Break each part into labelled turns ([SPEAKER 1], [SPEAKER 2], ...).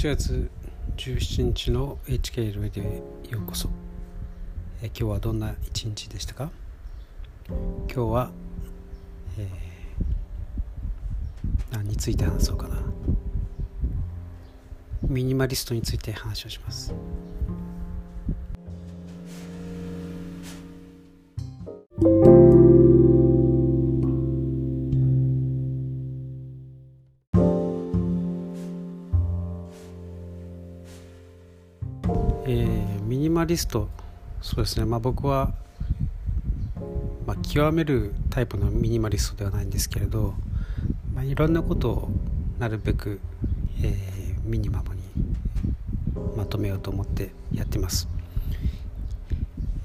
[SPEAKER 1] 7月17日の HK ルディへようこそ。え今日はどんな一日でしたか？今日は、えー、何について話そうかな。ミニマリストについて話をします。ミニマリストそうですね。まあ僕は、まあ、極めるタイプのミニマリストではないんですけれど、まあ、いろんなことをなるべく、えー、ミニマムにまとめようと思ってやってます、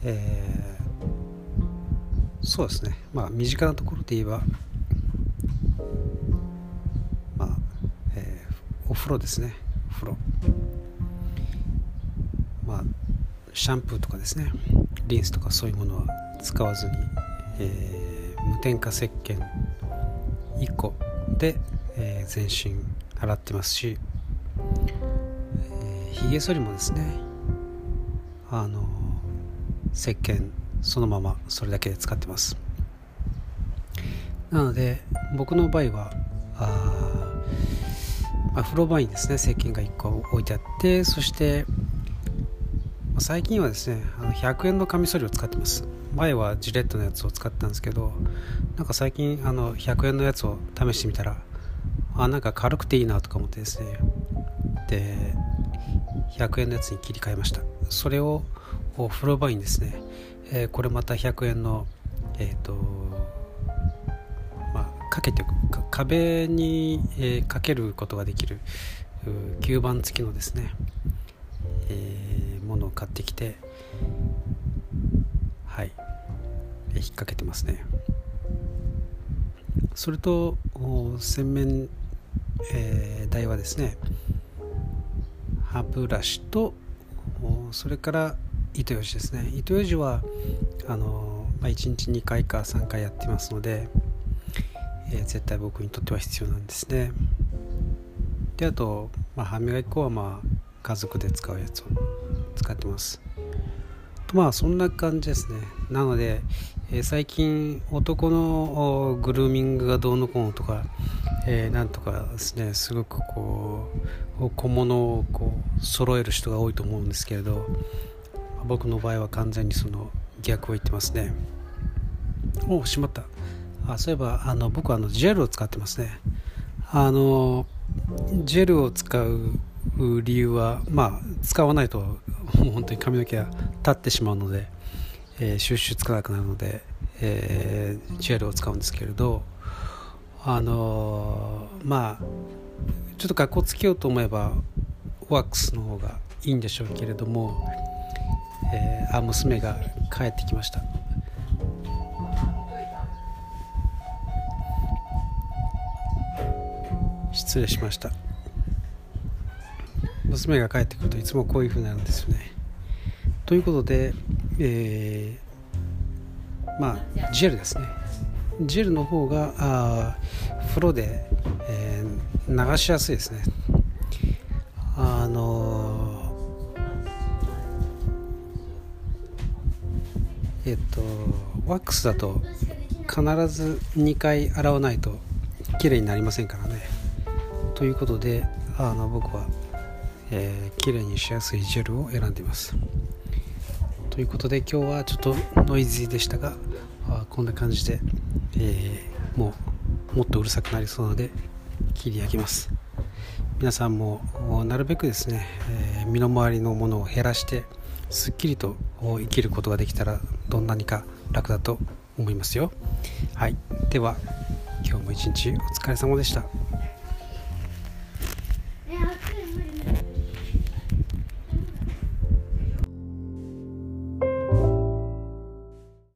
[SPEAKER 1] えー、そうですね。まあ身近なところで言えばまあ、えー、お風呂ですね。お風呂。まあ、シャンプーとかですねリンスとかそういうものは使わずに、えー、無添加石鹸1個で、えー、全身洗ってますし、えー、剃りもですねあの石鹸そのままそれだけで使ってます。なので僕の場合はあ、まあ、風呂場にですね石鹸が1個置いてあってそして最近はですねあの100円のカミソリを使ってます。前はジレットのやつを使ったんですけどなんか最近あの100円のやつを試してみたらあなんか軽くていいなとか思ってですね。で100円のやつに切り替えました。それをお風呂場にですね、えー、これまた100円のえっ、ー、とまあかけて壁に、えー、かけることができる吸盤付きのですね、えー買ってきてはい。引っ掛けてますね。それと洗面、えー、台はですね歯ブラシとそれから糸ようじですね。糸ようじはあの、まあ、1日2回か3回やってますので、えー、絶対僕にとっては必要なんですね。であと、まあ、歯磨き粉はまあ家族で使うやつを使ってます。まあそんな感じですね。なので、えー、最近男のグルーミングがどうのこうのとか、えー、なんとかですねすごくこう小物をこう揃える人が多いと思うんですけれど僕の場合は完全にその逆を言ってますね。おしまった。あそういえばあの僕はあのジェルを使ってますね。あのジェルを使う理由はまあ使わないともう本当に髪の毛が立ってしまうので、えー、収集つかなくなるので、えー、ジェルを使うんですけれどあのー、まあちょっと格好つけようと思えばワックスの方がいいんでしょうけれども、えー、あ娘が帰ってきました。失礼しました。娘が帰ってくるといつもこういうふうになるんですよね。ということで、えー、まあジェルですねジェルの方があ風呂で、えー、流しやすいですね。あのえっとワックスだと必ず2回洗わないと綺麗になりませんからね。ということであの僕はえー、綺麗にしやすいジェルを選んでいます。ということで今日はちょっとノイズでしたがあこんな感じで、えー、もうもっとうるさくなりそうなので切り上げます。皆さんもなるべくですね、えー、身の回りのものを減らしてすっきりと生きることができたらどんなにか楽だと思いますよ。はい。では今日も一日お疲れ様でした。